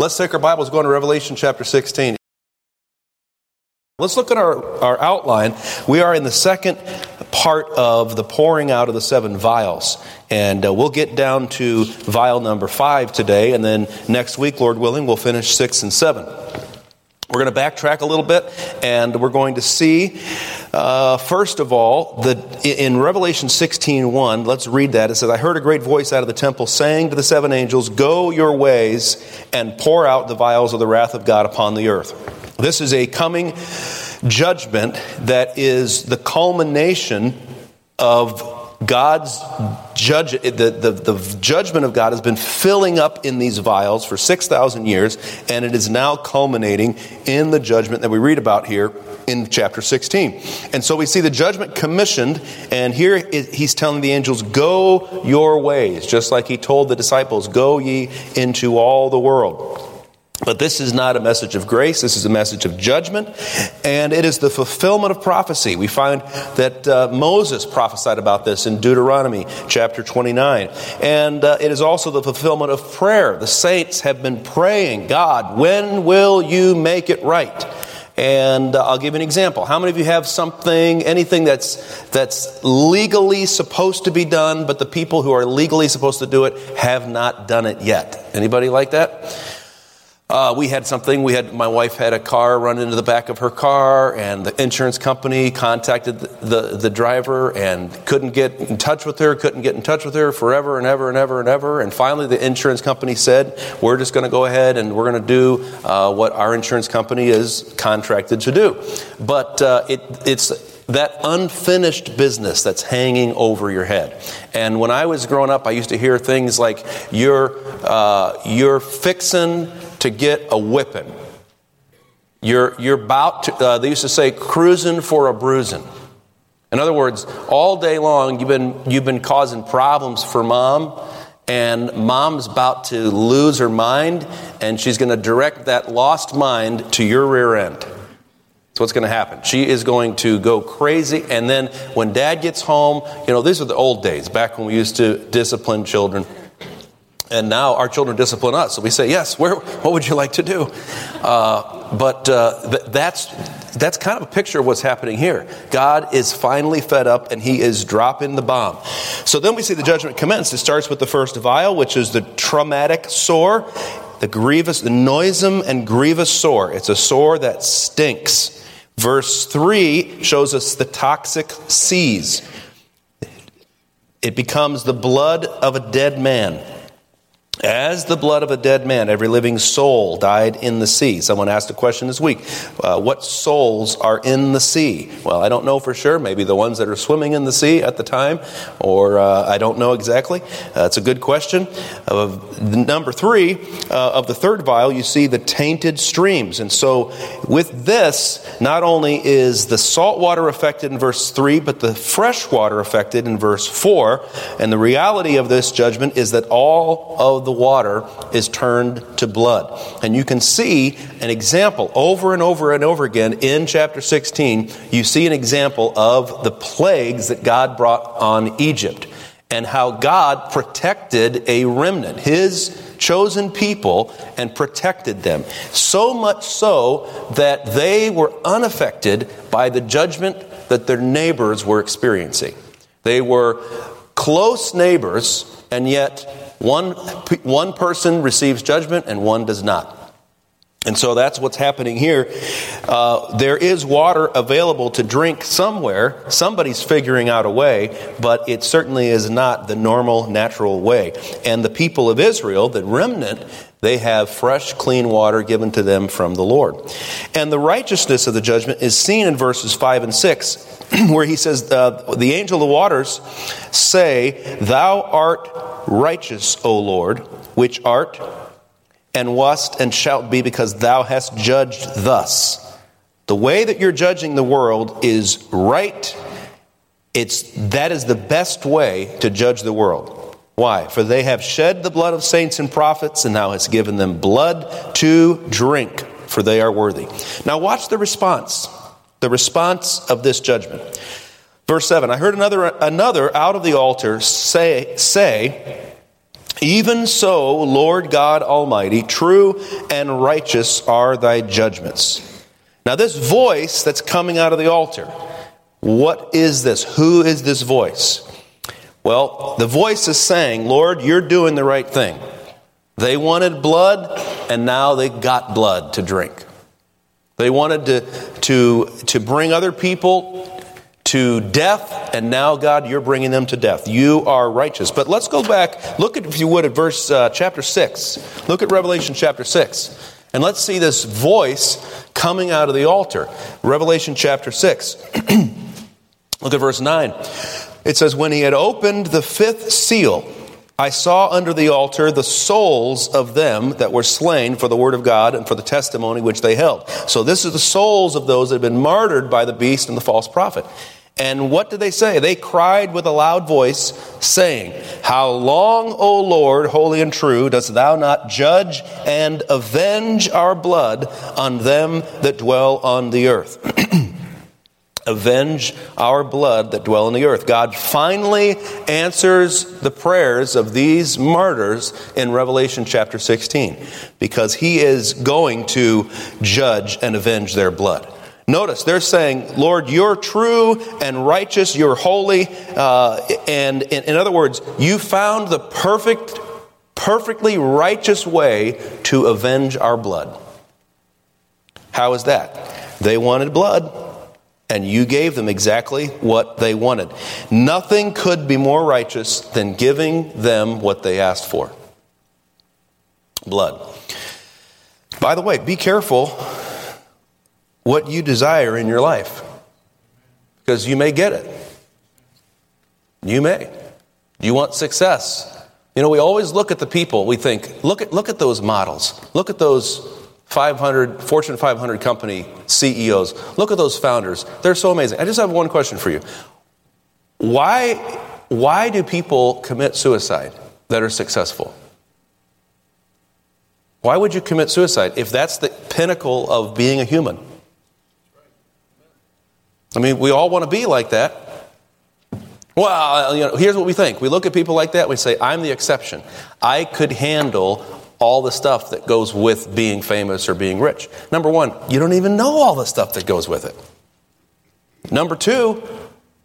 Let's take our Bibles, go into Revelation chapter 16. Let's look at our, our outline. We are in the second part of the pouring out of the seven vials. And uh, we'll get down to vial number five today, and then next week, Lord willing, we'll finish six and seven. We're going to backtrack a little bit, and we're going to see, uh, first of all, the, in Revelation 16 1, let's read that. It says, I heard a great voice out of the temple saying to the seven angels, Go your ways and pour out the vials of the wrath of God upon the earth. This is a coming judgment that is the culmination of God's judge, the, the, the, judgment of God has been filling up in these vials for 6,000 years, and it is now culminating in the judgment that we read about here in chapter 16. And so we see the judgment commissioned, and here he's telling the angels, Go your ways, just like he told the disciples, Go ye into all the world. But this is not a message of grace. This is a message of judgment. And it is the fulfillment of prophecy. We find that uh, Moses prophesied about this in Deuteronomy chapter 29. And uh, it is also the fulfillment of prayer. The saints have been praying, God, when will you make it right? And uh, I'll give you an example. How many of you have something, anything that's, that's legally supposed to be done, but the people who are legally supposed to do it have not done it yet? Anybody like that? Uh, we had something. We had my wife had a car run into the back of her car, and the insurance company contacted the, the, the, driver and couldn't get in touch with her. Couldn't get in touch with her forever and ever and ever and ever. And finally, the insurance company said, "We're just going to go ahead and we're going to do uh, what our insurance company is contracted to do." But uh, it, it's that unfinished business that's hanging over your head. And when I was growing up, I used to hear things like, "You're uh, you're fixing." To get a whipping. You're, you're about to, uh, they used to say, cruising for a bruising. In other words, all day long you've been, you've been causing problems for mom, and mom's about to lose her mind, and she's going to direct that lost mind to your rear end. That's what's going to happen. She is going to go crazy, and then when dad gets home, you know, these are the old days, back when we used to discipline children. And now our children discipline us. So we say, yes, where, what would you like to do? Uh, but uh, th- that's, that's kind of a picture of what's happening here. God is finally fed up and he is dropping the bomb. So then we see the judgment commence. It starts with the first vial, which is the traumatic sore, the grievous, the noisome and grievous sore. It's a sore that stinks. Verse 3 shows us the toxic seas. It becomes the blood of a dead man. As the blood of a dead man, every living soul died in the sea. Someone asked a question this week uh, What souls are in the sea? Well, I don't know for sure. Maybe the ones that are swimming in the sea at the time, or uh, I don't know exactly. Uh, it's a good question. number three, uh, of the third vial, you see the tainted streams. And so, with this, not only is the salt water affected in verse 3, but the fresh water affected in verse 4. And the reality of this judgment is that all of the the water is turned to blood. And you can see an example over and over and over again in chapter 16. You see an example of the plagues that God brought on Egypt and how God protected a remnant, his chosen people, and protected them. So much so that they were unaffected by the judgment that their neighbors were experiencing. They were close neighbors, and yet one, one person receives judgment and one does not. And so that's what's happening here. Uh, there is water available to drink somewhere. Somebody's figuring out a way, but it certainly is not the normal, natural way. And the people of Israel, the remnant, they have fresh, clean water given to them from the Lord. And the righteousness of the judgment is seen in verses 5 and 6, where he says, uh, The angel of the waters say, Thou art righteous, O Lord, which art and wast and shalt be, because thou hast judged thus. The way that you're judging the world is right. It's, that is the best way to judge the world. Why? For they have shed the blood of saints and prophets, and thou hast given them blood to drink, for they are worthy. Now, watch the response. The response of this judgment. Verse 7 I heard another, another out of the altar say, say Even so, Lord God Almighty, true and righteous are thy judgments. Now, this voice that's coming out of the altar, what is this? Who is this voice? Well, the voice is saying, Lord, you're doing the right thing. They wanted blood, and now they got blood to drink. They wanted to, to, to bring other people to death, and now, God, you're bringing them to death. You are righteous. But let's go back. Look at, if you would, at verse uh, chapter 6. Look at Revelation chapter 6. And let's see this voice coming out of the altar. Revelation chapter 6. Look at verse 9. It says, When he had opened the fifth seal, I saw under the altar the souls of them that were slain for the word of God and for the testimony which they held. So this is the souls of those that have been martyred by the beast and the false prophet. And what did they say? They cried with a loud voice, saying, How long, O Lord, holy and true, dost thou not judge and avenge our blood on them that dwell on the earth? Avenge our blood that dwell in the earth. God finally answers the prayers of these martyrs in Revelation chapter 16 because he is going to judge and avenge their blood. Notice they're saying, Lord, you're true and righteous, you're holy. Uh, and in, in other words, you found the perfect, perfectly righteous way to avenge our blood. How is that? They wanted blood, and you gave them exactly what they wanted. Nothing could be more righteous than giving them what they asked for blood. By the way, be careful what you desire in your life because you may get it. You may. You want success. You know, we always look at the people, we think, look at, look at those models. Look at those 500, Fortune 500 company CEOs. Look at those founders. They're so amazing. I just have one question for you. Why, why do people commit suicide that are successful? Why would you commit suicide if that's the pinnacle of being a human? I mean, we all want to be like that. Well, you know, here's what we think. We look at people like that, we say, I'm the exception. I could handle all the stuff that goes with being famous or being rich. Number one, you don't even know all the stuff that goes with it. Number two,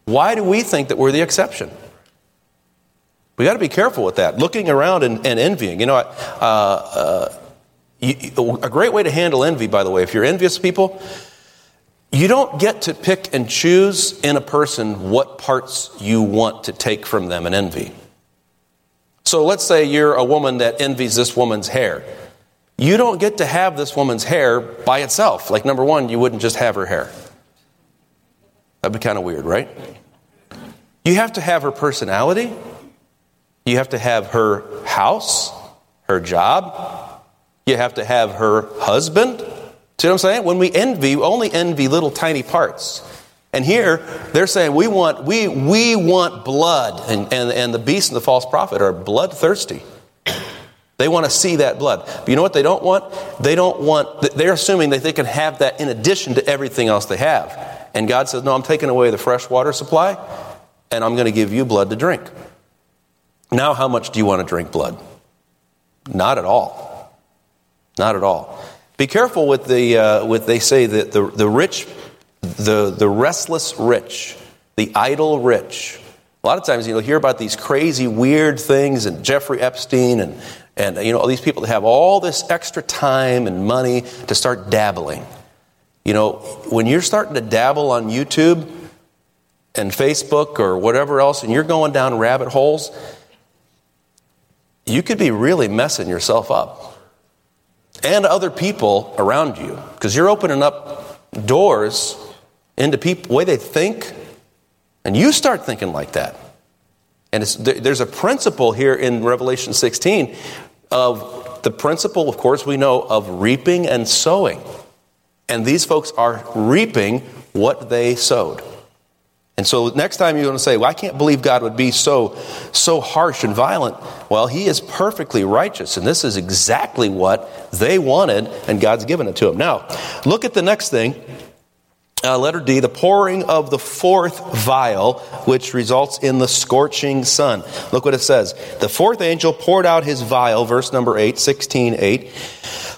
why do we think that we're the exception? We got to be careful with that. Looking around and, and envying. You know, uh, uh, you, a great way to handle envy, by the way, if you're envious people, you don't get to pick and choose in a person what parts you want to take from them and envy. So let's say you're a woman that envies this woman's hair. You don't get to have this woman's hair by itself. Like, number one, you wouldn't just have her hair. That'd be kind of weird, right? You have to have her personality. You have to have her house, her job. You have to have her husband. See what I'm saying? When we envy, we only envy little tiny parts. And here they're saying we want we we want blood, and, and, and the beast and the false prophet are bloodthirsty. They want to see that blood. But you know what they don't want? They don't want they're assuming that they can have that in addition to everything else they have. And God says, No, I'm taking away the fresh water supply, and I'm going to give you blood to drink. Now, how much do you want to drink blood? Not at all. Not at all. Be careful with the uh, with they say that the, the rich, the, the restless rich, the idle rich. A lot of times you'll hear about these crazy, weird things, and Jeffrey Epstein, and and you know all these people that have all this extra time and money to start dabbling. You know, when you're starting to dabble on YouTube and Facebook or whatever else, and you're going down rabbit holes, you could be really messing yourself up and other people around you because you're opening up doors into people the way they think and you start thinking like that and there's a principle here in revelation 16 of the principle of course we know of reaping and sowing and these folks are reaping what they sowed and so next time you're going to say, well, I can't believe God would be so, so harsh and violent. Well, he is perfectly righteous, and this is exactly what they wanted, and God's given it to them. Now, look at the next thing. Uh, letter D, the pouring of the fourth vial, which results in the scorching sun. Look what it says. The fourth angel poured out his vial, verse number 8, 16, 8,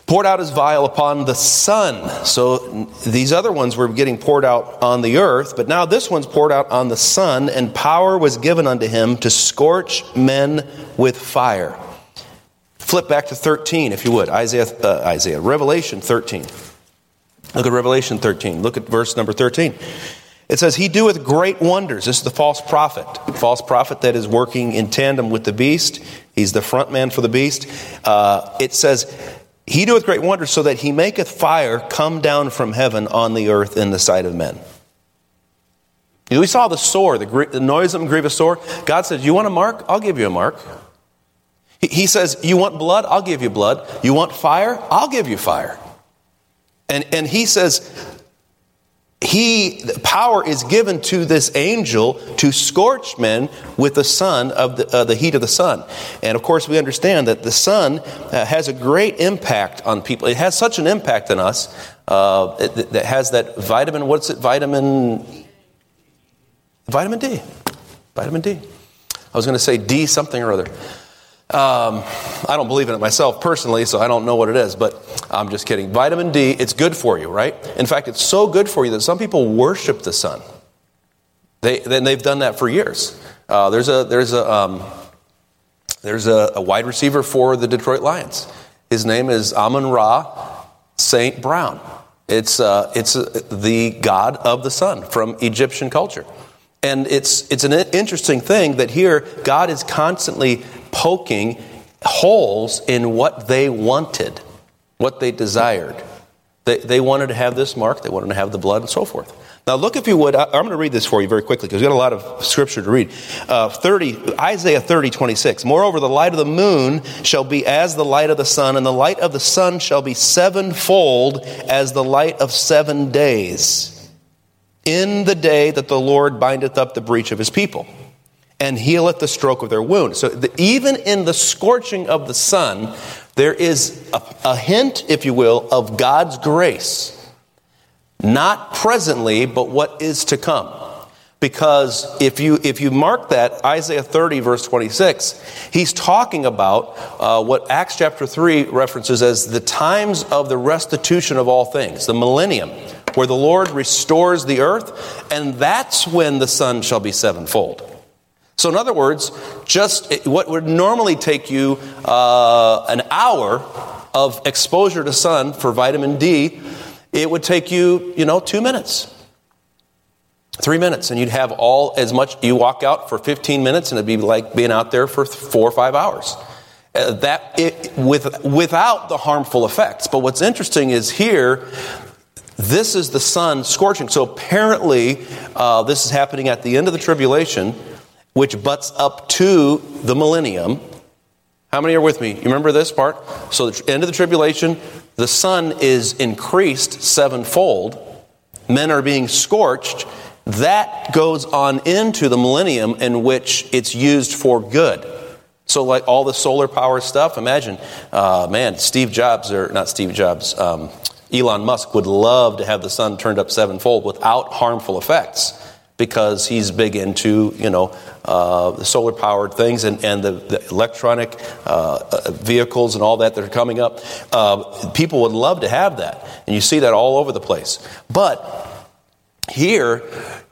poured out his vial upon the sun. So these other ones were getting poured out on the earth, but now this one's poured out on the sun, and power was given unto him to scorch men with fire. Flip back to 13, if you would. Isaiah, uh, Isaiah, Revelation 13. Look at Revelation 13. Look at verse number 13. It says, He doeth great wonders. This is the false prophet. False prophet that is working in tandem with the beast. He's the front man for the beast. Uh, it says, He doeth great wonders so that he maketh fire come down from heaven on the earth in the sight of men. We saw the sore, the, the noisome, grievous sore. God says, You want a mark? I'll give you a mark. He, he says, You want blood? I'll give you blood. You want fire? I'll give you fire. And, and he says, he power is given to this angel to scorch men with the sun of the, uh, the heat of the sun. And of course we understand that the sun uh, has a great impact on people. It has such an impact on us uh, that has that vitamin what's it vitamin vitamin d. Vitamin d. I was going to say d something or other um, I don't believe in it myself personally, so I don't know what it is, but I'm just kidding. Vitamin D, it's good for you, right? In fact, it's so good for you that some people worship the sun. They, then they've done that for years. Uh, there's a, there's a, um, there's a, a, wide receiver for the Detroit Lions. His name is Amon Ra St. Brown. It's, uh, it's uh, the god of the sun from Egyptian culture. And it's, it's an interesting thing that here God is constantly poking holes in what they wanted, what they desired. They, they wanted to have this mark, they wanted to have the blood, and so forth. Now, look, if you would, I, am going to read this for you very quickly because we've got a lot of scripture to read. Uh, 30, Isaiah 30, 26. Moreover, the light of the moon shall be as the light of the sun, and the light of the sun shall be sevenfold as the light of seven days in the day that the Lord bindeth up the breach of his people and healeth the stroke of their wound. So the, even in the scorching of the sun, there is a, a hint, if you will, of God's grace. Not presently, but what is to come. Because if you, if you mark that, Isaiah 30, verse 26, he's talking about uh, what Acts chapter 3 references as the times of the restitution of all things, the millennium, where the Lord restores the earth, and that's when the sun shall be sevenfold. So, in other words, just what would normally take you uh, an hour of exposure to sun for vitamin D, it would take you, you know, two minutes. Three minutes, and you'd have all as much. You walk out for 15 minutes, and it'd be like being out there for four or five hours. Uh, that it, with, without the harmful effects. But what's interesting is here, this is the sun scorching. So apparently, uh, this is happening at the end of the tribulation which butts up to the millennium. How many are with me? You remember this part? So, the end of the tribulation, the sun is increased sevenfold. Men are being scorched. That goes on into the millennium in which it's used for good. So, like all the solar power stuff, imagine, uh, man, Steve Jobs, or not Steve Jobs, um, Elon Musk would love to have the sun turned up sevenfold without harmful effects because he's big into you know uh, solar powered things and, and the, the electronic uh, uh, vehicles and all that that are coming up. Uh, people would love to have that, and you see that all over the place. But here,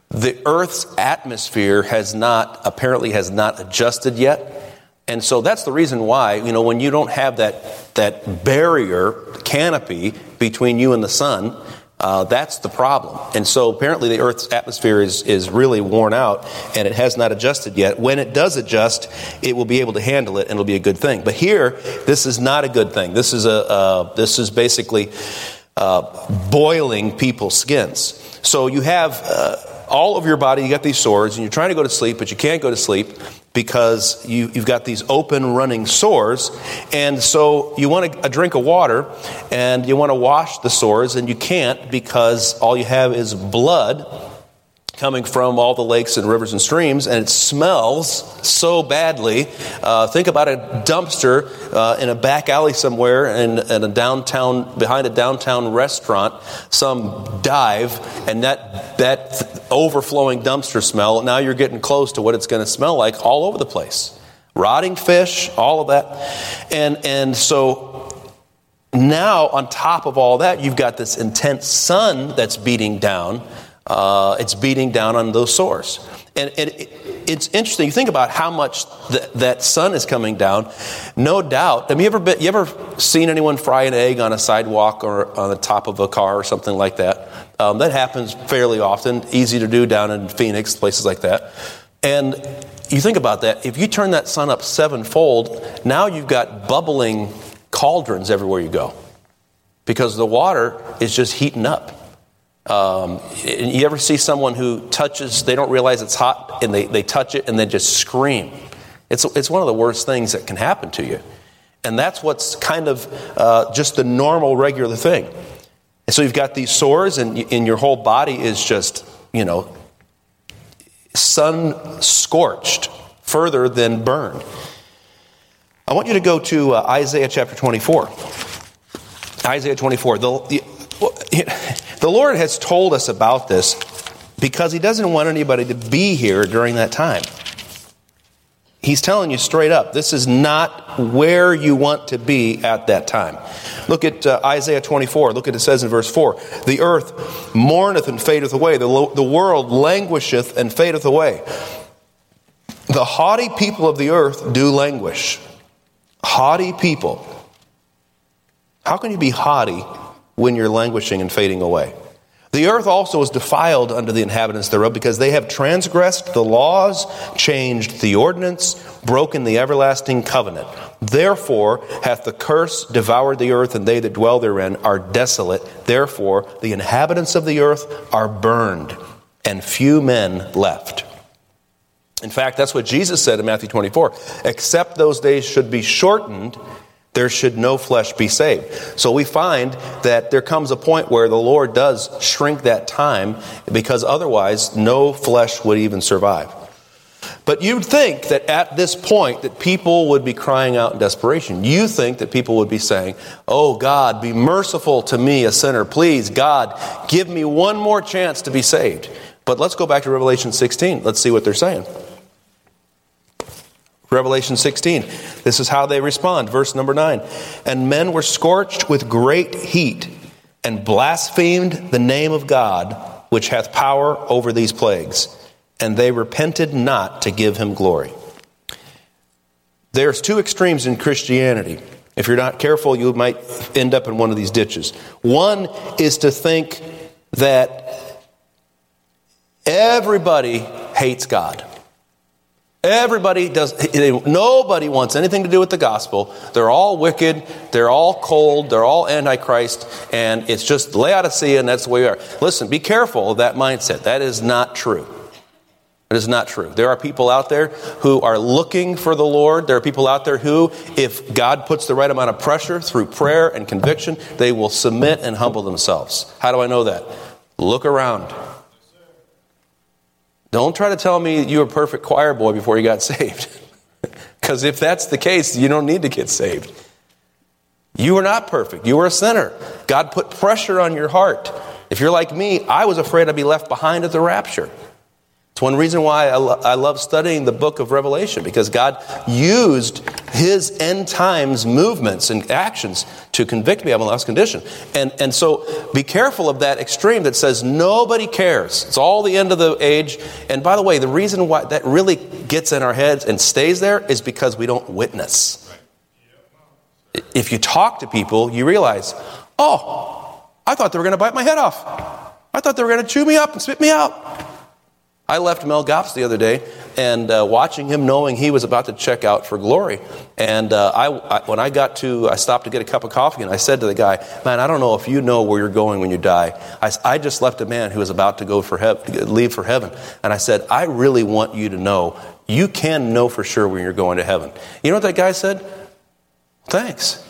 the Earth's atmosphere has not apparently has not adjusted yet. And so that's the reason why, you know, when you don't have that, that barrier, canopy between you and the sun, uh, that's the problem. And so apparently the Earth's atmosphere is, is really worn out and it has not adjusted yet. When it does adjust, it will be able to handle it and it'll be a good thing. But here, this is not a good thing. This is, a, uh, this is basically uh, boiling people's skins. So you have uh, all of your body, you got these sores, and you're trying to go to sleep, but you can't go to sleep because you, have got these open running sores. And so you want a, a drink of water and you want to wash the sores, and you can't because all you have is blood coming from all the lakes and rivers and streams, and it smells so badly. Uh, think about a dumpster uh, in a back alley somewhere in, a downtown, behind a downtown restaurant, some dive, and that, that overflowing dumpster smell, now you're getting close to what it's going to smell like all over the place. Rotting fish, all of that. And, and so now, on top of all that, you've got this intense sun that's beating down uh, it's beating down on those sores. And, it, it's interesting. You think about how much th- that sun is coming down. No doubt. Have you ever been, you ever seen anyone fry an egg on a sidewalk or on the top of a car or something like that? Um, that happens fairly often. Easy to do down in Phoenix, places like that. And you think about that. If you turn that sun up sevenfold, now you've got bubbling cauldrons everywhere you go because the water is just heating up. Um, you ever see someone who touches, they don't realize it's hot, and they, they touch it and then just scream? It's, it's one of the worst things that can happen to you. And that's what's kind of uh, just the normal, regular thing. And so you've got these sores, and, and your whole body is just, you know, sun scorched further than burned. I want you to go to uh, Isaiah chapter 24. Isaiah 24. The, the, the Lord has told us about this because He doesn't want anybody to be here during that time. He's telling you straight up, this is not where you want to be at that time. Look at uh, Isaiah 24. Look at it says in verse 4 The earth mourneth and fadeth away, the, lo- the world languisheth and fadeth away. The haughty people of the earth do languish. Haughty people. How can you be haughty when you're languishing and fading away. The earth also is defiled under the inhabitants thereof, because they have transgressed the laws, changed the ordinance, broken the everlasting covenant. Therefore hath the curse devoured the earth, and they that dwell therein are desolate. Therefore the inhabitants of the earth are burned, and few men left. In fact, that's what Jesus said in Matthew 24. Except those days should be shortened, there should no flesh be saved. So we find that there comes a point where the Lord does shrink that time because otherwise no flesh would even survive. But you'd think that at this point that people would be crying out in desperation. You think that people would be saying, "Oh God, be merciful to me, a sinner. Please, God, give me one more chance to be saved." But let's go back to Revelation 16. Let's see what they're saying. Revelation 16. This is how they respond. Verse number 9. And men were scorched with great heat and blasphemed the name of God, which hath power over these plagues. And they repented not to give him glory. There's two extremes in Christianity. If you're not careful, you might end up in one of these ditches. One is to think that everybody hates God. Everybody does, nobody wants anything to do with the gospel. They're all wicked, they're all cold, they're all antichrist, and it's just Laodicea, and that's the way we are. Listen, be careful of that mindset. That is not true. It is not true. There are people out there who are looking for the Lord. There are people out there who, if God puts the right amount of pressure through prayer and conviction, they will submit and humble themselves. How do I know that? Look around. Don't try to tell me you were a perfect choir boy before you got saved. Because if that's the case, you don't need to get saved. You were not perfect. You were a sinner. God put pressure on your heart. If you're like me, I was afraid I'd be left behind at the rapture. It's one reason why I, lo- I, love studying the book of Revelation because God used his end times movements and actions to convict me of my lost condition. And, and so be careful of that extreme that says nobody cares. It's all the end of the age. And by the way, the reason why that really gets in our heads and stays there is because we don't witness. If you talk to people, you realize, oh, I thought they were going to bite my head off. I thought they were going to chew me up and spit me out. I left Mel Gopps the other day and uh, watching him knowing he was about to check out for glory. And uh, I, I, when I got to, I stopped to get a cup of coffee and I said to the guy, man, I don't know if you know where you're going when you die. I, I just left a man who was about to go for heaven, leave for heaven. And I said, I really want you to know, you can know for sure when you're going to heaven. You know what that guy said? Thanks.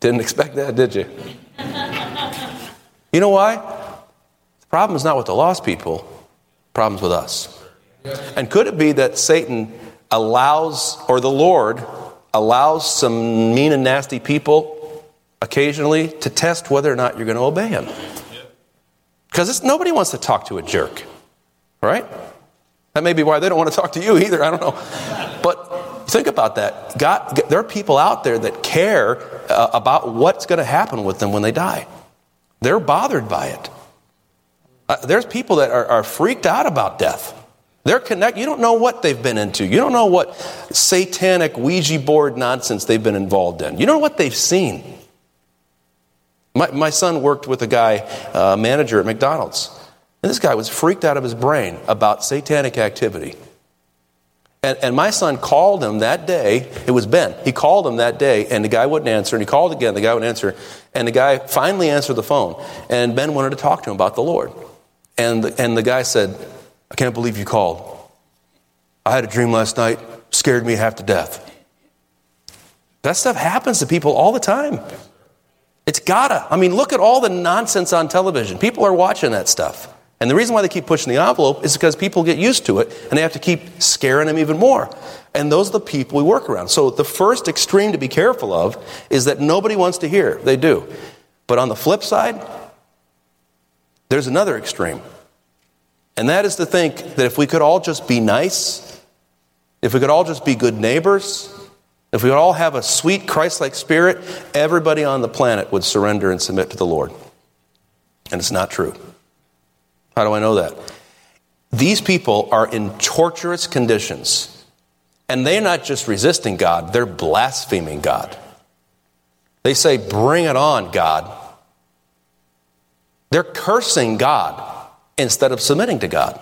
Didn't expect that, did you? You know why? Problem is not with the lost people, problem's with us. And could it be that Satan allows, or the Lord allows some mean and nasty people occasionally to test whether or not you're going to obey him? Because nobody wants to talk to a jerk, right? That may be why they don't want to talk to you either. I don't know. But think about that. God, there are people out there that care uh, about what's going to happen with them when they die. They're bothered by it. Uh, there's people that are, are freaked out about death. They're connect. You don't know what they've been into. You don't know what satanic Ouija board nonsense they've been involved in. You don't know what they've seen. My, my son worked with a guy, uh, manager at McDonald's, and this guy was freaked out of his brain about satanic activity. And, and my son called him that day. It was Ben. He called him that day, and the guy wouldn't answer. And he called again. The guy wouldn't answer. And the guy finally answered the phone. And Ben wanted to talk to him about the Lord. And the, and the guy said, I can't believe you called. I had a dream last night, scared me half to death. That stuff happens to people all the time. It's gotta. I mean, look at all the nonsense on television. People are watching that stuff. And the reason why they keep pushing the envelope is because people get used to it and they have to keep scaring them even more. And those are the people we work around. So the first extreme to be careful of is that nobody wants to hear. They do. But on the flip side, there's another extreme. And that is to think that if we could all just be nice, if we could all just be good neighbors, if we could all have a sweet Christ like spirit, everybody on the planet would surrender and submit to the Lord. And it's not true. How do I know that? These people are in torturous conditions. And they're not just resisting God, they're blaspheming God. They say, Bring it on, God. They're cursing God instead of submitting to God.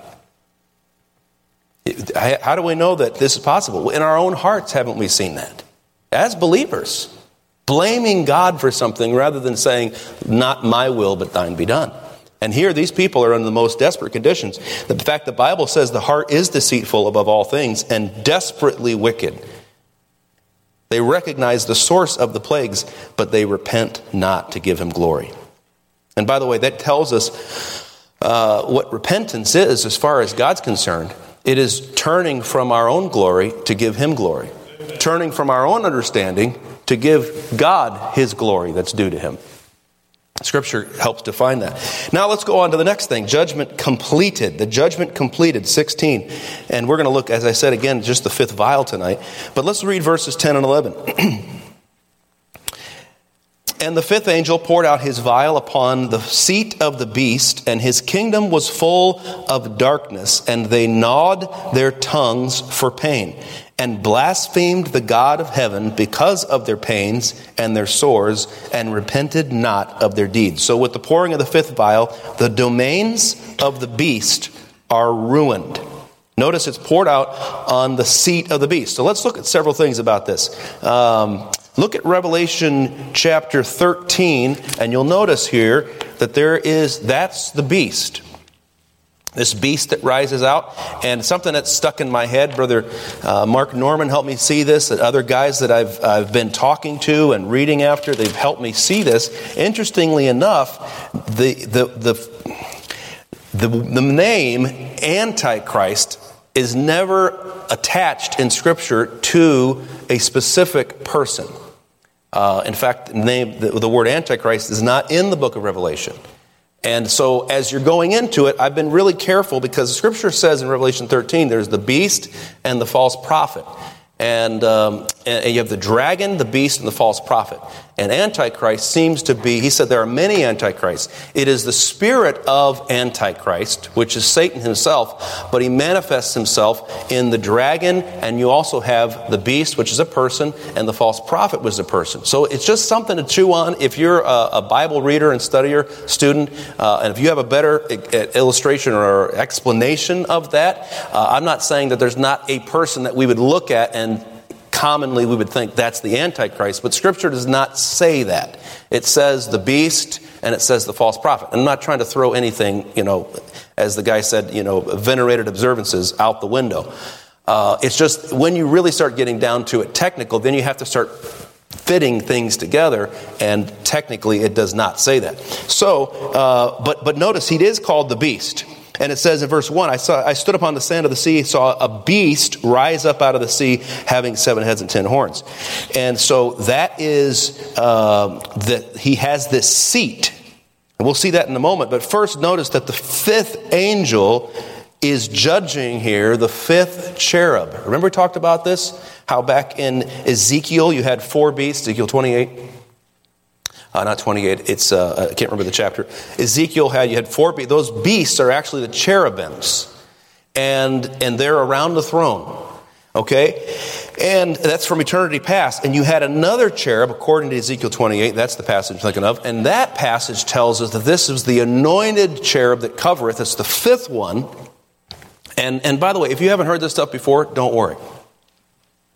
How do we know that this is possible? In our own hearts, haven't we seen that? As believers, blaming God for something rather than saying, Not my will, but thine be done. And here, these people are under the most desperate conditions. The fact the Bible says the heart is deceitful above all things and desperately wicked. They recognize the source of the plagues, but they repent not to give him glory. And by the way, that tells us uh, what repentance is as far as God's concerned. It is turning from our own glory to give him glory, turning from our own understanding to give God his glory that's due to him. Scripture helps define that. Now let's go on to the next thing judgment completed. The judgment completed, 16. And we're going to look, as I said again, just the fifth vial tonight. But let's read verses 10 and 11. and the fifth angel poured out his vial upon the seat of the beast, and his kingdom was full of darkness, and they gnawed their tongues for pain and blasphemed the God of heaven because of their pains and their sores, and repented not of their deeds. So, with the pouring of the fifth vial, the domains of the beast are ruined. Notice it's poured out on the seat of the beast. So, let's look at several things about this. Um, look at Revelation chapter 13, and you'll notice here that there is, that's the beast this beast that rises out. And something that's stuck in my head, Brother uh, Mark Norman helped me see this, and other guys that I've, I've been talking to and reading after, they've helped me see this. Interestingly enough, the, the, the, the, the name Antichrist is never attached in Scripture to a specific person. Uh, in fact, the, name, the, the word Antichrist is not in the book of Revelation. And so, as you're going into it, I've been really careful because the scripture says in Revelation 13 there's the beast and the false prophet. And, um, and, you have the dragon, the beast, and the false prophet. And Antichrist seems to be, he said there are many Antichrists. It is the spirit of Antichrist, which is Satan himself, but he manifests himself in the dragon, and you also have the beast, which is a person, and the false prophet was a person. So it's just something to chew on. If you're a, a Bible reader and studier, student, uh, and if you have a better illustration or explanation of that, uh, I'm not saying that there's not a person that we would look at and and commonly we would think that's the Antichrist, but Scripture does not say that. It says the beast and it says the false prophet. I'm not trying to throw anything, you know, as the guy said, you know, venerated observances out the window. Uh, it's just when you really start getting down to it technical, then you have to start fitting things together, and technically it does not say that. So, uh, but, but notice he is called the beast. And it says in verse 1 I, saw, I stood upon the sand of the sea, saw a beast rise up out of the sea, having seven heads and ten horns. And so that is uh, that he has this seat. And we'll see that in a moment. But first, notice that the fifth angel is judging here the fifth cherub. Remember, we talked about this? How back in Ezekiel you had four beasts, Ezekiel 28. Uh, not 28, it's, uh, I can't remember the chapter. Ezekiel had, you had four. Those beasts are actually the cherubims. And, and they're around the throne. Okay? And that's from eternity past. And you had another cherub, according to Ezekiel 28, that's the passage I'm thinking of. And that passage tells us that this is the anointed cherub that covereth. It's the fifth one. And, and by the way, if you haven't heard this stuff before, don't worry.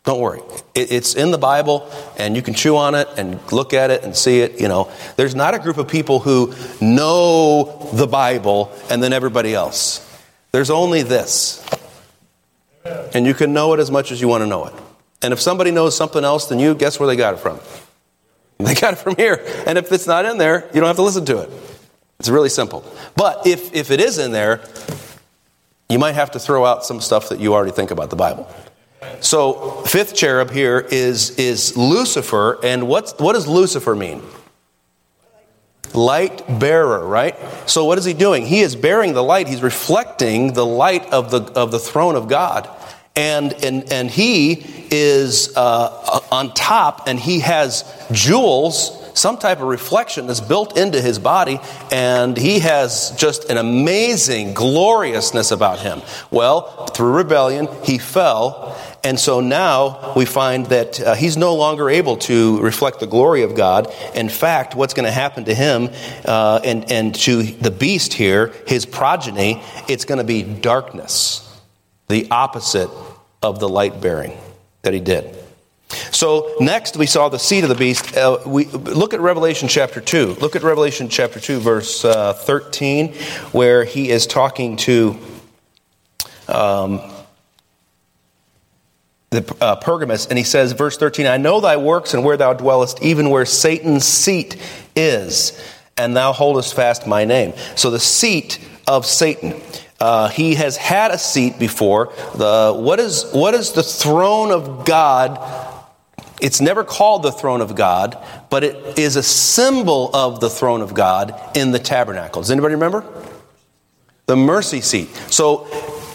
Don't worry. It, it's in the Bible, and you can chew on it and look at it and see it. You know, there's not a group of people who know the Bible and then everybody else. There's only this. And you can know it as much as you want to know it. And if somebody knows something else than you, guess where they got it from? They got it from here. And if it's not in there, you don't have to listen to it. It's really simple. But if, if it is in there, you might have to throw out some stuff that you already think about the Bible. So, fifth cherub here is, is Lucifer, and what's, what does Lucifer mean? Light bearer, right? So, what is he doing? He is bearing the light, he's reflecting the light of the, of the throne of God. And, and, and he is uh, on top, and he has jewels some type of reflection that's built into his body, and he has just an amazing gloriousness about him. Well, through rebellion, he fell, and so now we find that uh, he's no longer able to reflect the glory of God. In fact, what's going to happen to him uh, and, and to the beast here, his progeny, it's going to be darkness, the opposite of the light bearing that he did. So next we saw the seed of the beast. Uh, we look at Revelation chapter two. Look at Revelation chapter two, verse uh, thirteen, where he is talking to um, the uh, Pergamos, and he says, verse thirteen: "I know thy works and where thou dwellest, even where Satan's seat is, and thou holdest fast my name." So the seat of Satan. Uh, he has had a seat before. The, what, is, what is the throne of God it's never called the throne of God, but it is a symbol of the throne of God in the tabernacle. Does anybody remember? The mercy seat. So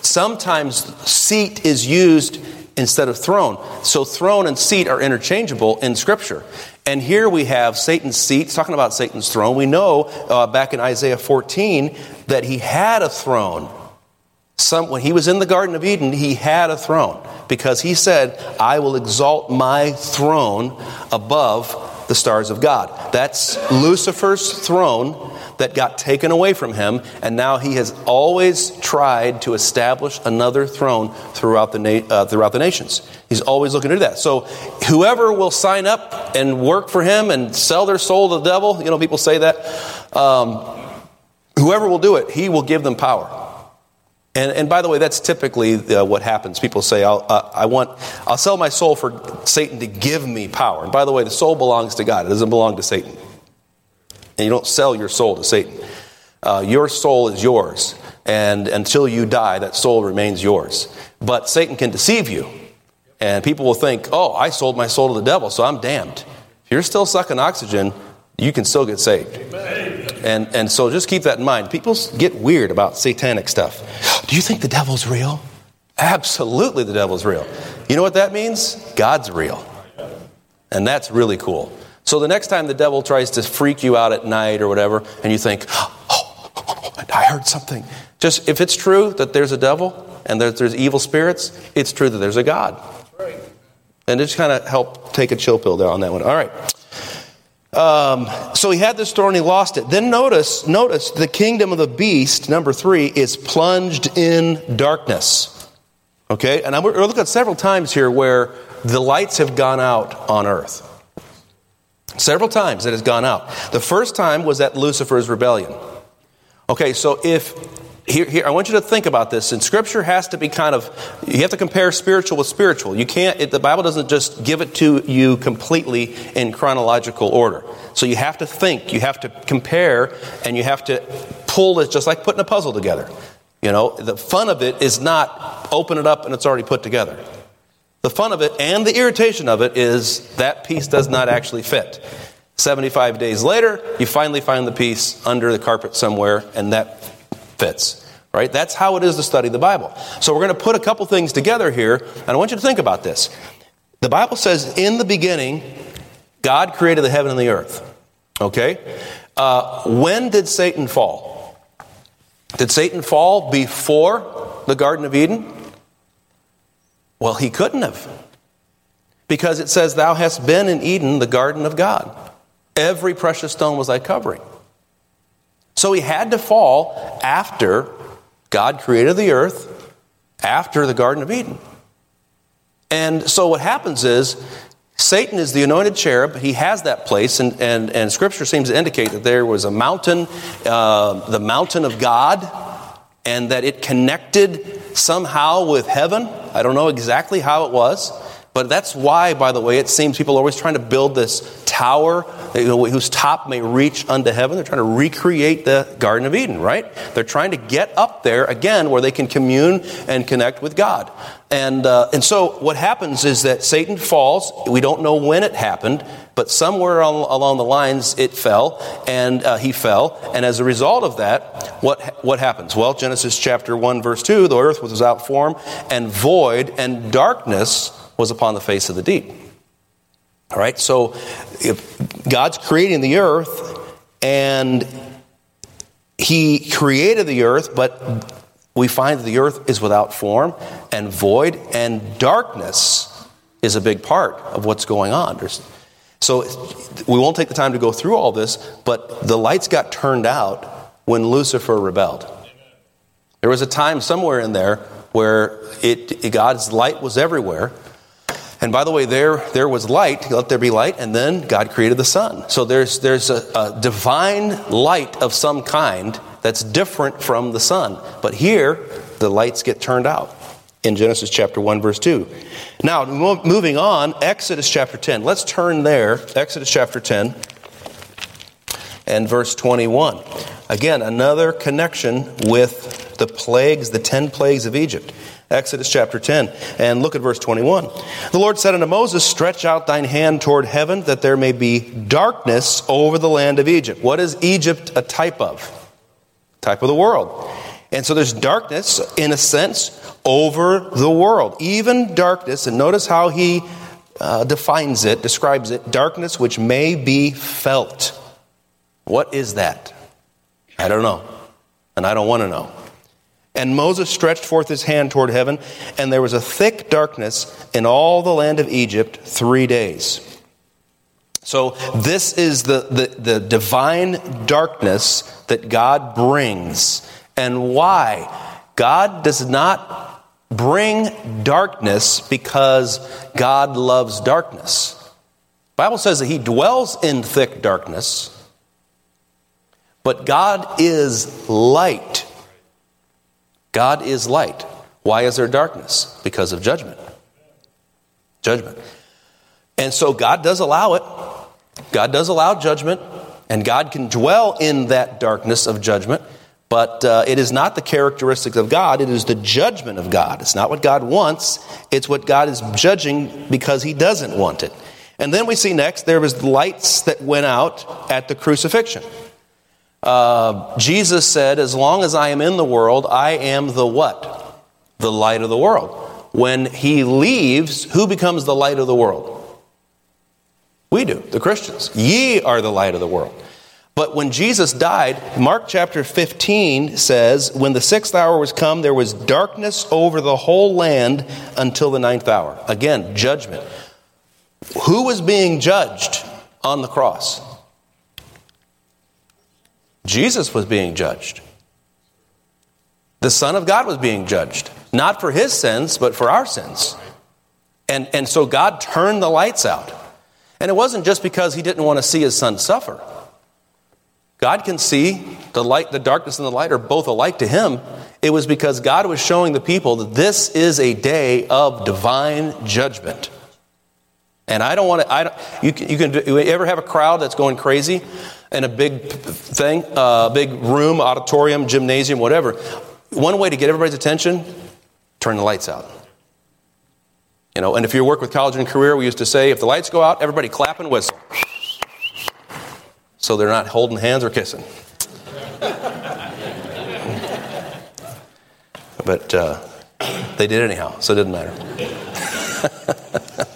sometimes seat is used instead of throne. So throne and seat are interchangeable in Scripture. And here we have Satan's seat, it's talking about Satan's throne. We know uh, back in Isaiah 14 that he had a throne. Some, when he was in the Garden of Eden, he had a throne because he said, I will exalt my throne above the stars of God. That's Lucifer's throne that got taken away from him, and now he has always tried to establish another throne throughout the, na- uh, throughout the nations. He's always looking to do that. So, whoever will sign up and work for him and sell their soul to the devil, you know, people say that, um, whoever will do it, he will give them power. And, and by the way, that's typically uh, what happens. People say, I'll, uh, I want, I'll sell my soul for Satan to give me power. And by the way, the soul belongs to God, it doesn't belong to Satan. And you don't sell your soul to Satan. Uh, your soul is yours. And until you die, that soul remains yours. But Satan can deceive you. And people will think, oh, I sold my soul to the devil, so I'm damned. If you're still sucking oxygen, you can still get saved. And, and so just keep that in mind. People get weird about satanic stuff. Do you think the devil's real? Absolutely, the devil's real. You know what that means? God's real. And that's really cool. So the next time the devil tries to freak you out at night or whatever, and you think, oh, oh, oh, oh I heard something. Just if it's true that there's a devil and there's, there's evil spirits, it's true that there's a God. And just kind of help take a chill pill there on that one. All right. Um, so he had this and he lost it. Then notice, notice the kingdom of the beast, number three, is plunged in darkness. Okay, and I'm, we're looking at several times here where the lights have gone out on earth. Several times it has gone out. The first time was at Lucifer's rebellion. Okay, so if here, here, I want you to think about this. And Scripture has to be kind of, you have to compare spiritual with spiritual. You can't, it, the Bible doesn't just give it to you completely in chronological order. So you have to think, you have to compare, and you have to pull it just like putting a puzzle together. You know, the fun of it is not open it up and it's already put together. The fun of it and the irritation of it is that piece does not actually fit. 75 days later, you finally find the piece under the carpet somewhere, and that fits. Right? That's how it is to study the Bible. So we're going to put a couple things together here, and I want you to think about this. The Bible says, in the beginning, God created the heaven and the earth. Okay? Uh, when did Satan fall? Did Satan fall before the Garden of Eden? Well, he couldn't have. Because it says, Thou hast been in Eden, the garden of God. Every precious stone was thy covering. So he had to fall after God created the earth, after the Garden of Eden. And so what happens is, Satan is the anointed cherub. He has that place, and, and, and Scripture seems to indicate that there was a mountain, uh, the mountain of God, and that it connected somehow with heaven. I don't know exactly how it was, but that's why, by the way, it seems people are always trying to build this tower whose top may reach unto heaven. They're trying to recreate the Garden of Eden, right? They're trying to get up there again where they can commune and connect with God. And, uh, and so what happens is that Satan falls. We don't know when it happened, but somewhere along the lines it fell, and uh, he fell. And as a result of that, what, what happens? Well, Genesis chapter 1, verse 2 the earth was without form and void, and darkness was upon the face of the deep. All right, so God's creating the earth, and He created the earth, but we find that the earth is without form and void, and darkness is a big part of what's going on. So we won't take the time to go through all this, but the lights got turned out when Lucifer rebelled. There was a time somewhere in there where it, God's light was everywhere, and by the way, there, there was light, let there be light, and then God created the sun. So there's, there's a, a divine light of some kind that's different from the sun. But here, the lights get turned out in Genesis chapter 1, verse 2. Now, moving on, Exodus chapter 10. Let's turn there, Exodus chapter 10 and verse 21. Again, another connection with the plagues, the 10 plagues of Egypt. Exodus chapter 10. And look at verse 21. The Lord said unto Moses, Stretch out thine hand toward heaven, that there may be darkness over the land of Egypt. What is Egypt a type of? Type of the world. And so there's darkness, in a sense, over the world. Even darkness, and notice how he uh, defines it, describes it darkness which may be felt. What is that? I don't know. And I don't want to know. And Moses stretched forth his hand toward heaven, and there was a thick darkness in all the land of Egypt three days. So, this is the, the, the divine darkness that God brings. And why? God does not bring darkness because God loves darkness. The Bible says that he dwells in thick darkness, but God is light. God is light. Why is there darkness? Because of judgment. Judgment. And so God does allow it. God does allow judgment, and God can dwell in that darkness of judgment, but uh, it is not the characteristics of God. It is the judgment of God. It's not what God wants, it's what God is judging because He doesn't want it. And then we see next there was lights that went out at the crucifixion. Uh, Jesus said, As long as I am in the world, I am the what? The light of the world. When he leaves, who becomes the light of the world? We do, the Christians. Ye are the light of the world. But when Jesus died, Mark chapter 15 says, When the sixth hour was come, there was darkness over the whole land until the ninth hour. Again, judgment. Who was being judged on the cross? Jesus was being judged. The Son of God was being judged, not for his sins, but for our sins. And, and so God turned the lights out. And it wasn't just because he didn't want to see his son suffer. God can see the light, the darkness and the light are both alike to him. It was because God was showing the people that this is a day of divine judgment. And I don't want to, I don't, you, can, you can, you ever have a crowd that's going crazy in a big thing, a uh, big room, auditorium, gymnasium, whatever? One way to get everybody's attention, turn the lights out. You know, and if you work with college and career, we used to say, if the lights go out, everybody clap and whistle. So they're not holding hands or kissing. but uh, they did anyhow, so it didn't matter.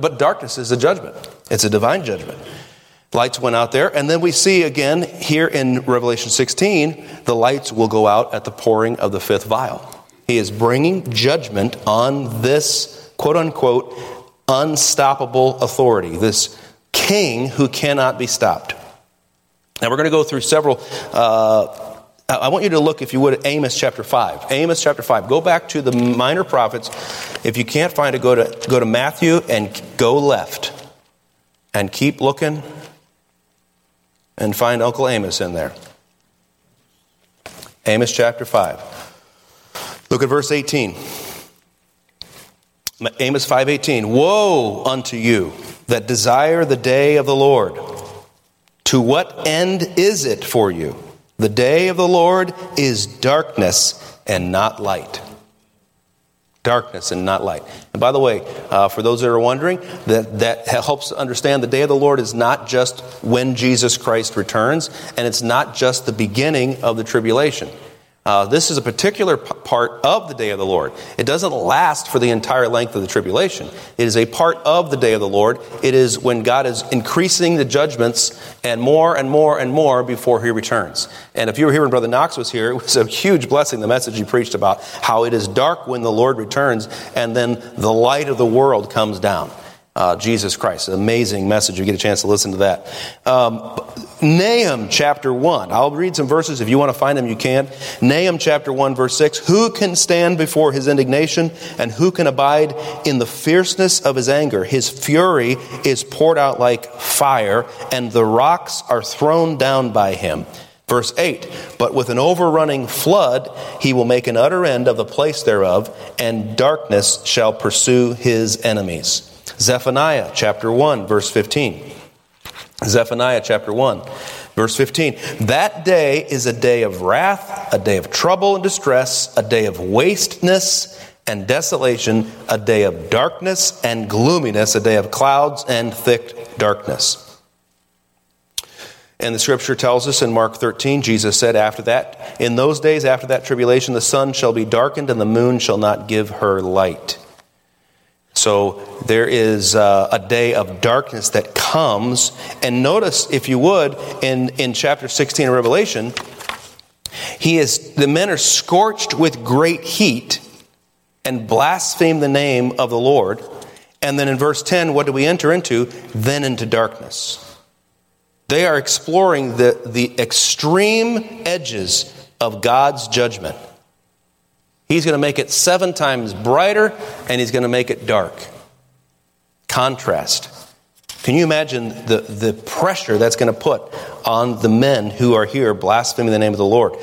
but, darkness is a judgment, it's a divine judgment. Lights went out there, and then we see again here in Revelation 16 the lights will go out at the pouring of the fifth vial. He is bringing judgment on this quote unquote unstoppable authority, this king who cannot be stopped. Now we're going to go through several. Uh, Uh, I want you to look, if you would, at Amos chapter 5. Amos chapter 5. Go back to the minor prophets. If you can't find it, go to, go to Matthew and go left. And keep looking and find Uncle Amos in there. Amos chapter 5. Look at verse 18. Amos 5:18 Woe unto you that desire the day of the Lord to what end is it for you the day of the Lord is darkness and not light darkness and not light. And by the way, uh, for those that are wondering, that, that helps understand the day of the Lord is not just when Jesus Christ returns, and it's not just the beginning of the tribulation. Uh, this is a particular p- part of the day of the Lord. It doesn't last for the entire length of the tribulation. It is a part of the day of the Lord. It is when God is increasing the judgments and more and more and more before he returns. And if you were here when Brother Knox was here, it was a huge blessing, the message he preached about how it is dark when the Lord returns and then the light of the world comes down uh, Jesus Christ. Amazing message. You get a chance to listen to that. Um, Nahum chapter 1. I'll read some verses. If you want to find them, you can. Nahum chapter 1, verse 6. Who can stand before his indignation and who can abide in the fierceness of his anger? His fury is poured out like fire, and the rocks are thrown down by him. Verse 8 But with an overrunning flood, he will make an utter end of the place thereof, and darkness shall pursue his enemies. Zephaniah chapter 1, verse 15. Zephaniah chapter 1, verse 15. That day is a day of wrath, a day of trouble and distress, a day of wasteness and desolation, a day of darkness and gloominess, a day of clouds and thick darkness. And the scripture tells us in Mark 13, Jesus said after that, In those days after that tribulation, the sun shall be darkened and the moon shall not give her light. So there is uh, a day of darkness that comes. And notice, if you would, in, in chapter 16 of Revelation, he is, the men are scorched with great heat and blaspheme the name of the Lord. And then in verse 10, what do we enter into? Then into darkness. They are exploring the, the extreme edges of God's judgment. He's going to make it seven times brighter and he's going to make it dark. Contrast. Can you imagine the, the pressure that's going to put on the men who are here blaspheming the name of the Lord?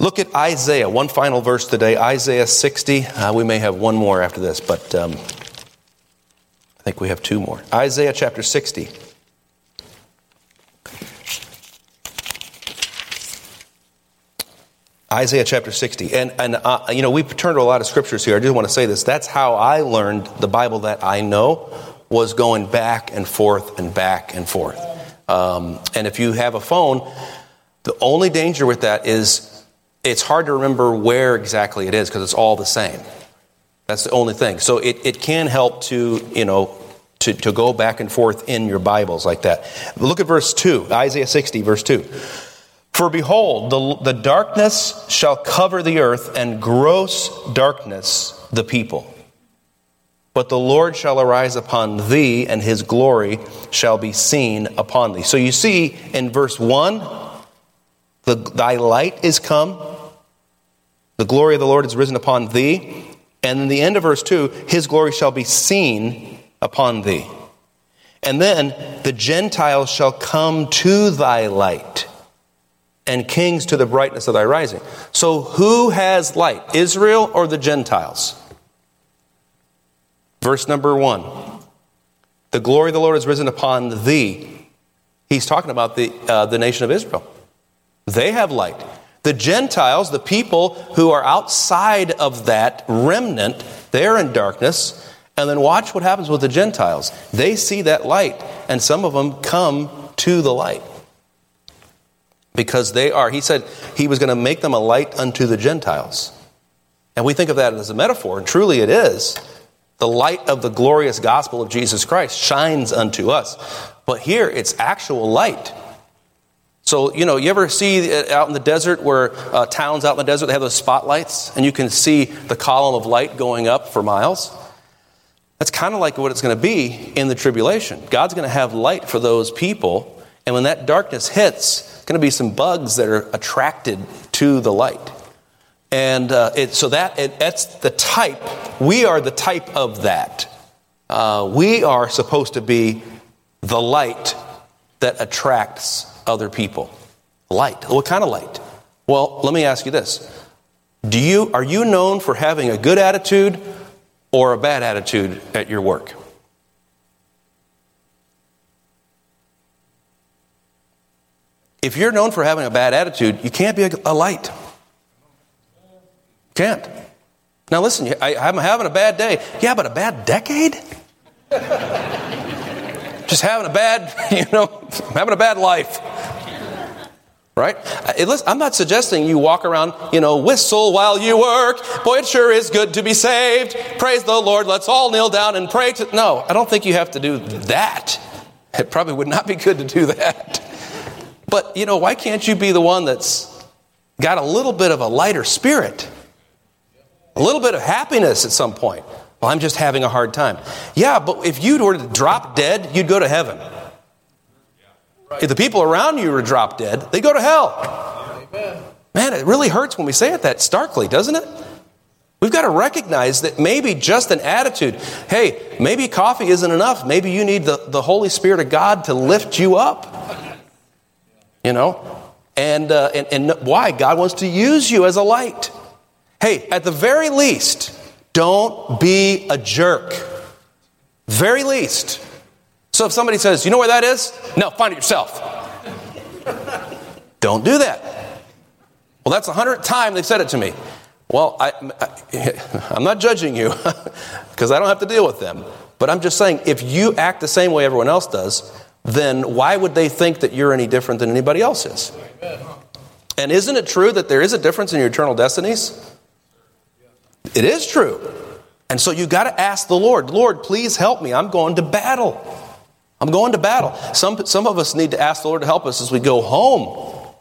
Look at Isaiah, one final verse today, Isaiah 60. Uh, we may have one more after this, but um, I think we have two more. Isaiah chapter 60. Isaiah chapter 60. And, and uh, you know, we turned to a lot of scriptures here. I just want to say this. That's how I learned the Bible that I know was going back and forth and back and forth. Um, and if you have a phone, the only danger with that is it's hard to remember where exactly it is because it's all the same. That's the only thing. So it, it can help to, you know, to, to go back and forth in your Bibles like that. Look at verse 2, Isaiah 60, verse 2. For behold, the, the darkness shall cover the earth, and gross darkness the people. But the Lord shall arise upon thee, and his glory shall be seen upon thee. So you see in verse 1, the, thy light is come, the glory of the Lord is risen upon thee. And in the end of verse 2, his glory shall be seen upon thee. And then the Gentiles shall come to thy light, and kings to the brightness of thy rising. So, who has light, Israel or the Gentiles? Verse number one The glory of the Lord has risen upon thee. He's talking about the, uh, the nation of Israel. They have light. The Gentiles, the people who are outside of that remnant, they're in darkness. And then watch what happens with the Gentiles. They see that light, and some of them come to the light. Because they are, he said he was going to make them a light unto the Gentiles. And we think of that as a metaphor, and truly it is. The light of the glorious gospel of Jesus Christ shines unto us. But here it's actual light. So, you know, you ever see out in the desert where uh, towns out in the desert, they have those spotlights and you can see the column of light going up for miles? That's kind of like what it's going to be in the tribulation. God's going to have light for those people, and when that darkness hits, it's going to be some bugs that are attracted to the light. And uh, it, so that it, that's the type. We are the type of that. Uh, we are supposed to be the light that attracts other people. Light. What kind of light? Well, let me ask you this. Do you, are you known for having a good attitude or a bad attitude at your work? If you're known for having a bad attitude, you can't be a, light. Can't. Now listen, I, I'm having a bad day. Yeah, but a bad decade? Just having a bad, you know, having a bad life. Right? Uh, I'm not suggesting you walk around, you know, whistle while you work. Boy, it sure is good to be saved. Praise the Lord. Let's all kneel down and pray to. No, I don't think you have to do that. It probably would not be good to do that. But, you know, why can't you be the one that's got a little bit of a lighter spirit? A little bit of happiness at some point. Well, I'm just having a hard time. Yeah, but if you were to drop dead, you'd go to heaven. If the people around you are drop dead, they go to hell. Man, it really hurts when we say it that starkly, doesn't it? We've got to recognize that maybe just an attitude, hey, maybe coffee isn't enough. Maybe you need the, the Holy Spirit of God to lift you up. You know? And, uh, and, and why? God wants to use you as a light. Hey, at the very least, don't be a jerk. Very least. So if somebody says, you know where that is? No, find it yourself. Don't do that. Well, that's the hundredth time they've said it to me. Well, I, am not judging you because I don't have to deal with them. But I'm just saying, if you act the same way everyone else does, then why would they think that you're any different than anybody else is? And isn't it true that there is a difference in your eternal destinies? It is true. And so you got to ask the Lord, Lord, please help me. I'm going to battle. I'm going to battle. Some, some of us need to ask the Lord to help us as we go home.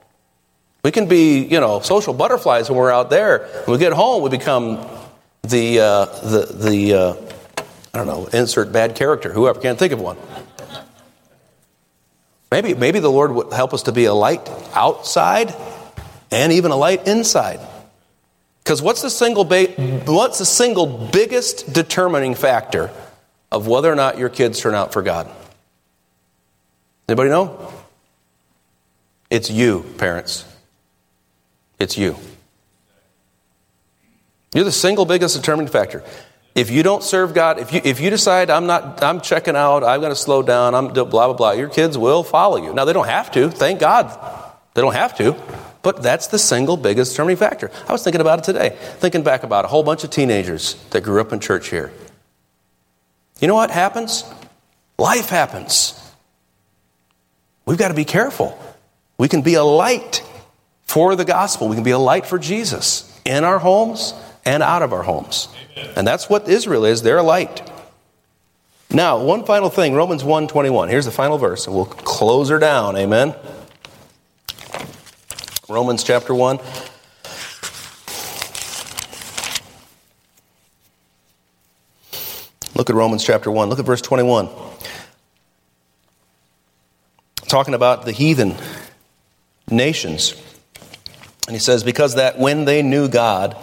We can be, you know, social butterflies when we're out there. When we get home, we become the, uh, the, the uh, I don't know, insert bad character, whoever, can't think of one. Maybe, maybe the Lord would help us to be a light outside and even a light inside. Because what's the single ba- what's the single biggest determining factor of whether or not your kids turn out for God? Anybody know? It's you, parents. It's you. You're the single biggest determining factor. If you don't serve God, if you, if you decide I'm not, I'm checking out, I'm going to slow down, I'm blah, blah, blah, your kids will follow you. Now, they don't have to. Thank God. They don't have to. But that's the single biggest determining factor. I was thinking about it today, thinking back about a whole bunch of teenagers that grew up in church here. You know what happens? Life happens. We've got to be careful. We can be a light for the gospel. We can be a light for Jesus in our homes and out of our homes. Amen. And that's what Israel is. They're a light. Now, one final thing, Romans 1:21. Here's the final verse, and we'll close her down. Amen. Romans chapter 1. Look at Romans chapter 1. Look at verse 21 talking about the heathen nations. And he says, Because that when they knew God,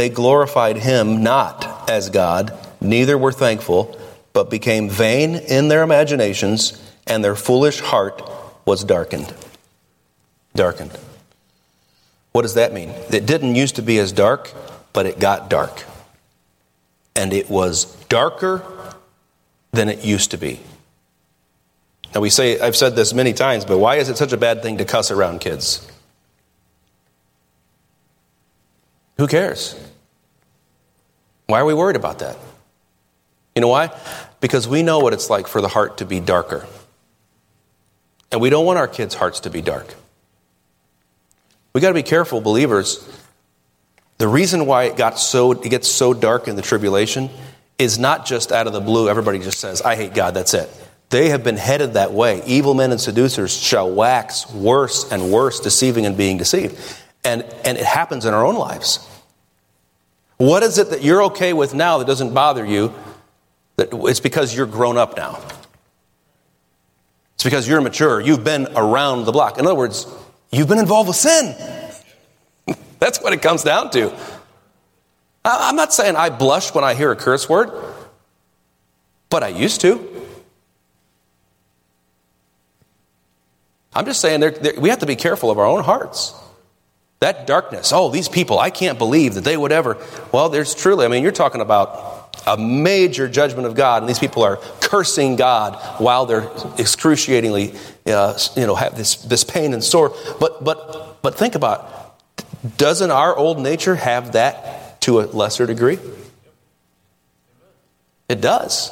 they glorified him not as God, neither were thankful, but became vain in their imaginations, and their foolish heart was darkened. Darkened. What does that mean? It didn't used to be as dark, but it got dark. And it was darker than it used to be. Now, we say, I've said this many times, but why is it such a bad thing to cuss around kids? Who cares? Why are we worried about that? You know why? Because we know what it's like for the heart to be darker. And we don't want our kids' hearts to be dark. We got to be careful, believers. The reason why it got so it gets so dark in the tribulation is not just out of the blue. Everybody just says, "I hate God." That's it. They have been headed that way. Evil men and seducers shall wax worse and worse, deceiving and being deceived. And, and it happens in our own lives. What is it that you're okay with now that doesn't bother you? That it's because you're grown up now. It's because you're mature. You've been around the block. In other words, you've been involved with sin. That's what it comes down to. I'm not saying I blush when I hear a curse word, but I used to. I'm just saying they're, they're, we have to be careful of our own hearts. That darkness, oh, these people, I can't believe that they would ever. Well, there's truly, I mean, you're talking about a major judgment of God, and these people are cursing God while they're excruciatingly, uh, you know, have this, this pain and sore. But, but, but think about it. doesn't our old nature have that to a lesser degree? It does.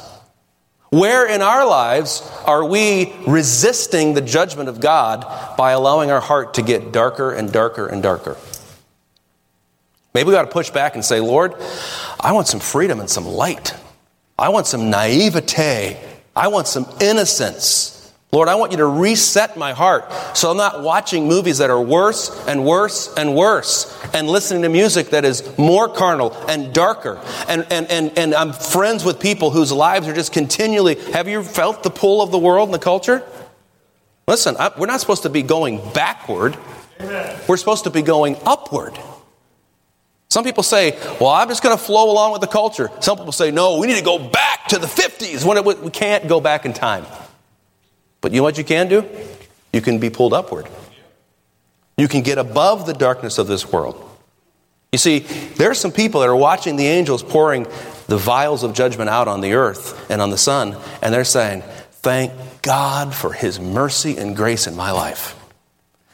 Where in our lives are we resisting the judgment of God by allowing our heart to get darker and darker and darker? Maybe we ought to push back and say, Lord, I want some freedom and some light. I want some naivete. I want some innocence. Lord, I want you to reset my heart so I'm not watching movies that are worse and worse and worse and listening to music that is more carnal and darker. And, and, and, and I'm friends with people whose lives are just continually. Have you felt the pull of the world and the culture? Listen, I, we're not supposed to be going backward, Amen. we're supposed to be going upward. Some people say, well, I'm just going to flow along with the culture. Some people say, no, we need to go back to the 50s when it, we can't go back in time. But you know what you can do? You can be pulled upward. You can get above the darkness of this world. You see, there are some people that are watching the angels pouring the vials of judgment out on the earth and on the sun, and they're saying, Thank God for his mercy and grace in my life.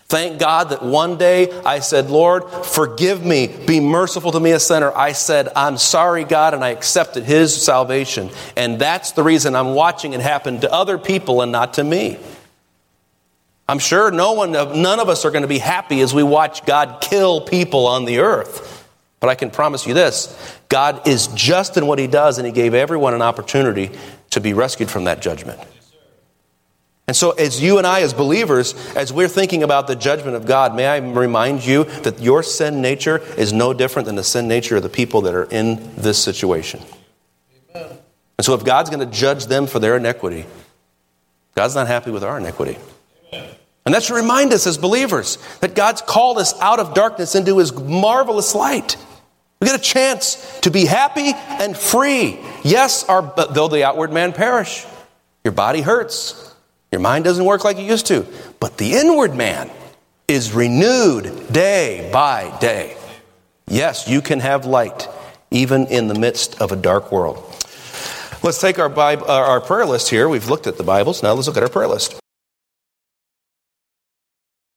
Thank God that one day I said, Lord, forgive me, be merciful to me, a sinner. I said, I'm sorry, God, and I accepted His salvation. And that's the reason I'm watching it happen to other people and not to me. I'm sure no one, none of us are going to be happy as we watch God kill people on the earth. But I can promise you this God is just in what He does, and He gave everyone an opportunity to be rescued from that judgment. And so, as you and I, as believers, as we're thinking about the judgment of God, may I remind you that your sin nature is no different than the sin nature of the people that are in this situation. Amen. And so, if God's going to judge them for their iniquity, God's not happy with our iniquity. Amen. And that should remind us as believers that God's called us out of darkness into his marvelous light. We get a chance to be happy and free. Yes, our, though the outward man perish, your body hurts. Your mind doesn't work like it used to. But the inward man is renewed day by day. Yes, you can have light even in the midst of a dark world. Let's take our, Bible, uh, our prayer list here. We've looked at the Bibles. Now let's look at our prayer list.